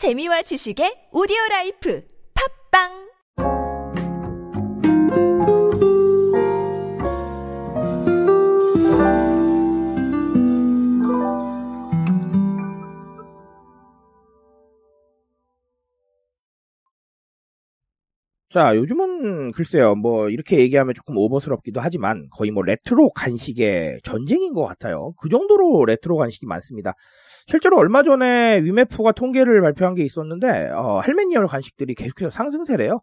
재미와 지식의 오디오 라이프. 팟빵 자, 요즘은 글쎄요, 뭐, 이렇게 얘기하면 조금 오버스럽기도 하지만 거의 뭐 레트로 간식의 전쟁인 것 같아요. 그 정도로 레트로 간식이 많습니다. 실제로 얼마 전에 위메프가 통계를 발표한 게 있었는데, 어, 할메니얼 간식들이 계속해서 상승세래요.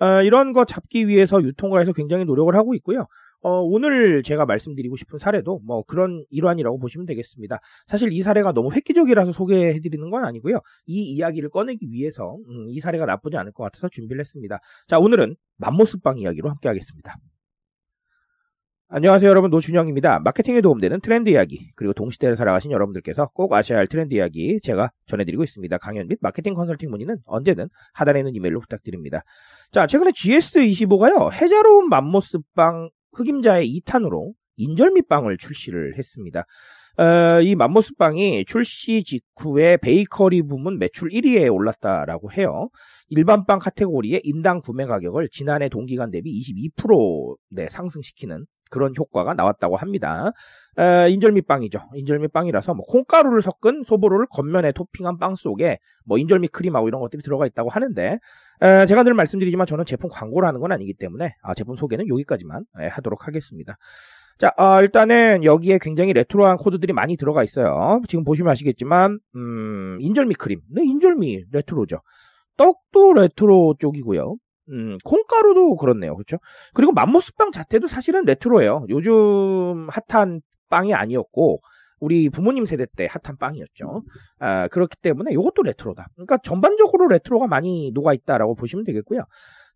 어, 이런 거 잡기 위해서 유통가에서 굉장히 노력을 하고 있고요. 어, 오늘 제가 말씀드리고 싶은 사례도 뭐 그런 일환이라고 보시면 되겠습니다. 사실 이 사례가 너무 획기적이라서 소개해드리는 건 아니고요. 이 이야기를 꺼내기 위해서 음, 이 사례가 나쁘지 않을 것 같아서 준비를 했습니다. 자, 오늘은 맘모스빵 이야기로 함께 하겠습니다. 안녕하세요 여러분 노준영입니다. 마케팅에 도움되는 트렌드 이야기 그리고 동시대를 살아가신 여러분들께서 꼭 아셔야 할 트렌드 이야기 제가 전해드리고 있습니다. 강연 및 마케팅 컨설팅 문의는 언제든 하단에 있는 이메일로 부탁드립니다. 자 최근에 GS25가요 해자로운 맘모스빵 흑임자의 2탄으로 인절미빵을 출시를 했습니다. 어, 이 맘모스빵이 출시 직후에 베이커리 부문 매출 1위에 올랐다라고 해요. 일반 빵 카테고리의 인당 구매 가격을 지난해 동기간 대비 22% 네, 상승시키는 그런 효과가 나왔다고 합니다. 어, 인절미빵이죠. 인절미빵이라서 뭐 콩가루를 섞은 소보로를 겉면에 토핑한 빵 속에 뭐 인절미 크림하고 이런 것들이 들어가 있다고 하는데 어, 제가 늘 말씀드리지만 저는 제품 광고를 하는 건 아니기 때문에 아, 제품 소개는 여기까지만 네, 하도록 하겠습니다. 자, 어, 일단은 여기에 굉장히 레트로한 코드들이 많이 들어가 있어요. 지금 보시면 아시겠지만, 음, 인절미 크림. 네, 인절미 레트로죠. 떡도 레트로 쪽이고요. 음, 콩가루도 그렇네요. 그렇죠? 그리고 맘모스빵 자체도 사실은 레트로예요. 요즘 핫한 빵이 아니었고, 우리 부모님 세대 때 핫한 빵이었죠. 아, 그렇기 때문에 이것도 레트로다. 그러니까 전반적으로 레트로가 많이 녹아 있다라고 보시면 되겠고요.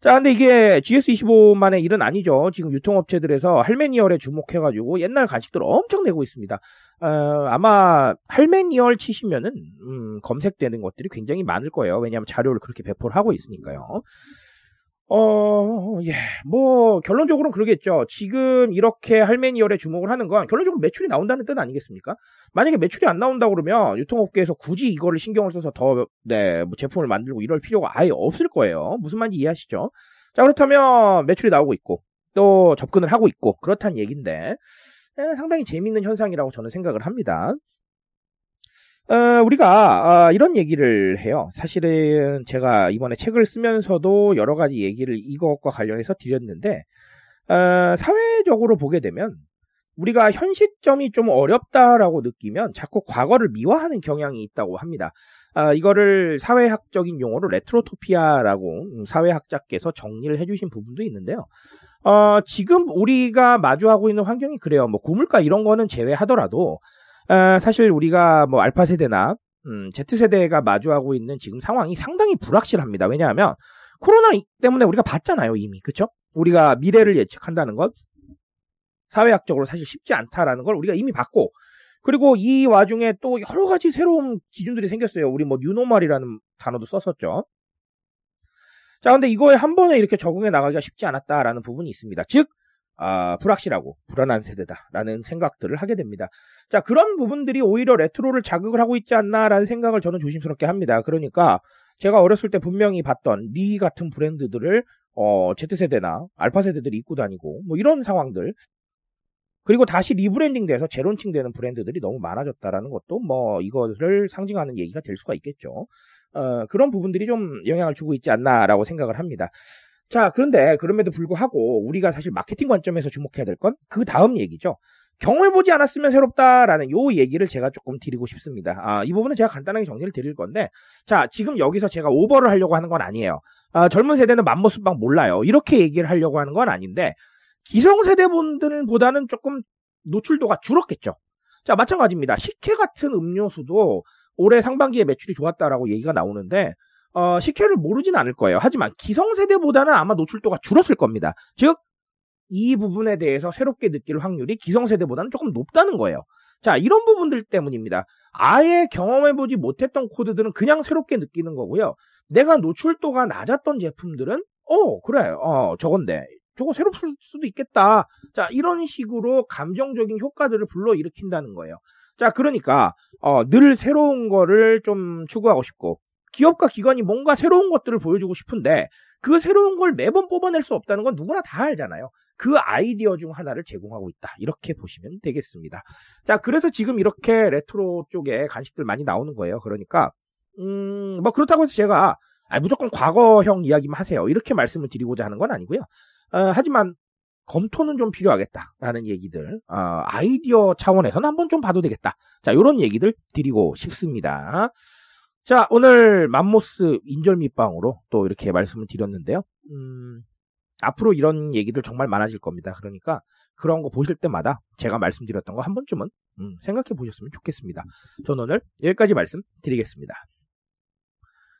자, 근데 이게 GS25만의 일은 아니죠. 지금 유통업체들에서 할메니얼에 주목해가지고 옛날 간식들 엄청 내고 있습니다. 어, 아마 할메니얼 치시면은, 음, 검색되는 것들이 굉장히 많을 거예요. 왜냐하면 자료를 그렇게 배포를 하고 있으니까요. 어, 예, 뭐, 결론적으로는 그러겠죠. 지금 이렇게 할메니얼에 주목을 하는 건 결론적으로 매출이 나온다는 뜻 아니겠습니까? 만약에 매출이 안 나온다 그러면 유통업계에서 굳이 이거를 신경을 써서 더, 네, 뭐 제품을 만들고 이럴 필요가 아예 없을 거예요. 무슨 말인지 이해하시죠? 자, 그렇다면 매출이 나오고 있고, 또 접근을 하고 있고, 그렇다는 얘기인데, 에, 상당히 재밌는 현상이라고 저는 생각을 합니다. 어, 우리가 어, 이런 얘기를 해요. 사실은 제가 이번에 책을 쓰면서도 여러 가지 얘기를 이것과 관련해서 드렸는데 어, 사회적으로 보게 되면 우리가 현 시점이 좀 어렵다라고 느끼면 자꾸 과거를 미화하는 경향이 있다고 합니다. 아, 이거를 사회학적인 용어로 retrotopia라고 음, 사회학자께서 정리를 해주신 부분도 있는데요. 어, 지금 우리가 마주하고 있는 환경이 그래요. 뭐 고물가 이런 거는 제외하더라도 아, 사실 우리가 뭐 알파 세대나 음, Z 세대가 마주하고 있는 지금 상황이 상당히 불확실합니다. 왜냐하면 코로나 때문에 우리가 봤잖아요 이미 그렇죠? 우리가 미래를 예측한다는 것 사회학적으로 사실 쉽지 않다라는 걸 우리가 이미 봤고 그리고 이 와중에 또 여러 가지 새로운 기준들이 생겼어요. 우리 뭐 뉴노멀이라는 단어도 썼었죠. 자, 근데 이거에 한 번에 이렇게 적응해 나가기가 쉽지 않았다라는 부분이 있습니다. 즉, 아, 불확실하고 불안한 세대다라는 생각들을 하게 됩니다. 자, 그런 부분들이 오히려 레트로를 자극을 하고 있지 않나라는 생각을 저는 조심스럽게 합니다. 그러니까 제가 어렸을 때 분명히 봤던 리 같은 브랜드들을 어, Z세대나 알파 세대들이 입고 다니고 뭐 이런 상황들 그리고 다시 rebranding 돼서 재론칭 되는 브랜드들이 너무 많아졌다라는 것도 뭐 이거를 상징하는 얘기가 될 수가 있겠죠. 어, 그런 부분들이 좀 영향을 주고 있지 않나라고 생각을 합니다. 자, 그런데 그럼에도 불구하고 우리가 사실 마케팅 관점에서 주목해야 될 건 그 다음 얘기죠. 경험해 보지 않았으면 새롭다라는 요 얘기를 제가 조금 드리고 싶습니다. 아, 이 부분은 제가 간단하게 정리를 드릴 건데, 자, 지금 여기서 제가 오버를 하려고 하는 건 아니에요. 아, 젊은 세대는 맘모스빵 몰라요. 이렇게 얘기를 하려고 하는 건 아닌데, 기성세대 분들보다는 조금 노출도가 줄었겠죠. 자, 마찬가지입니다. 식혜 같은 음료수도 올해 상반기에 매출이 좋았다라고 얘기가 나오는데, 어, 식혜를 모르진 않을 거예요. 하지만 기성세대보다는 아마 노출도가 줄었을 겁니다. 즉, 이 부분에 대해서 새롭게 느낄 확률이 기성세대보다는 조금 높다는 거예요. 자, 이런 부분들 때문입니다. 아예 경험해보지 못했던 코드들은 그냥 새롭게 느끼는 거고요. 내가 노출도가 낮았던 제품들은, 어, 그래, 어, 저건데. 저거 새롭을 수도 있겠다. 자, 이런 식으로 감정적인 효과들을 불러일으킨다는 거예요. 자, 그러니까, 어, 늘 새로운 거를 좀 추구하고 싶고, 기업과 기관이 뭔가 새로운 것들을 보여주고 싶은데 그 새로운 걸 매번 뽑아낼 수 없다는 건 누구나 다 알잖아요. 그 아이디어 중 하나를 제공하고 있다. 이렇게 보시면 되겠습니다. 자, 그래서 지금 이렇게 레트로 쪽에 간식들 많이 나오는 거예요. 그러니까 음, 뭐 그렇다고 해서 제가 아, 무조건 과거형 이야기만 하세요. 이렇게 말씀을 드리고자 하는 건 아니고요. 어, 하지만 검토는 좀 필요하겠다라는 얘기들, 어, 아이디어 차원에서는 한번 좀 봐도 되겠다. 자, 이런 얘기들 드리고 싶습니다. 자, 오늘 맘모스 인절미빵으로 또 이렇게 말씀을 드렸는데요. 음, 앞으로 이런 얘기들 정말 많아질 겁니다. 그러니까 그런 거 보실 때마다 제가 말씀드렸던 거 한 번쯤은 음, 생각해 보셨으면 좋겠습니다. 저는 오늘 여기까지 말씀드리겠습니다.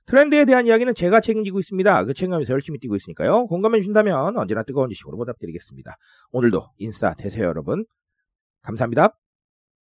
트렌드에 대한 이야기는 제가 책임지고 있습니다. 그 책임감에서 열심히 뛰고 있으니까요. 공감해 주신다면 언제나 뜨거운 지식으로 보답드리겠습니다. 오늘도 인싸 되세요, 여러분. 감사합니다.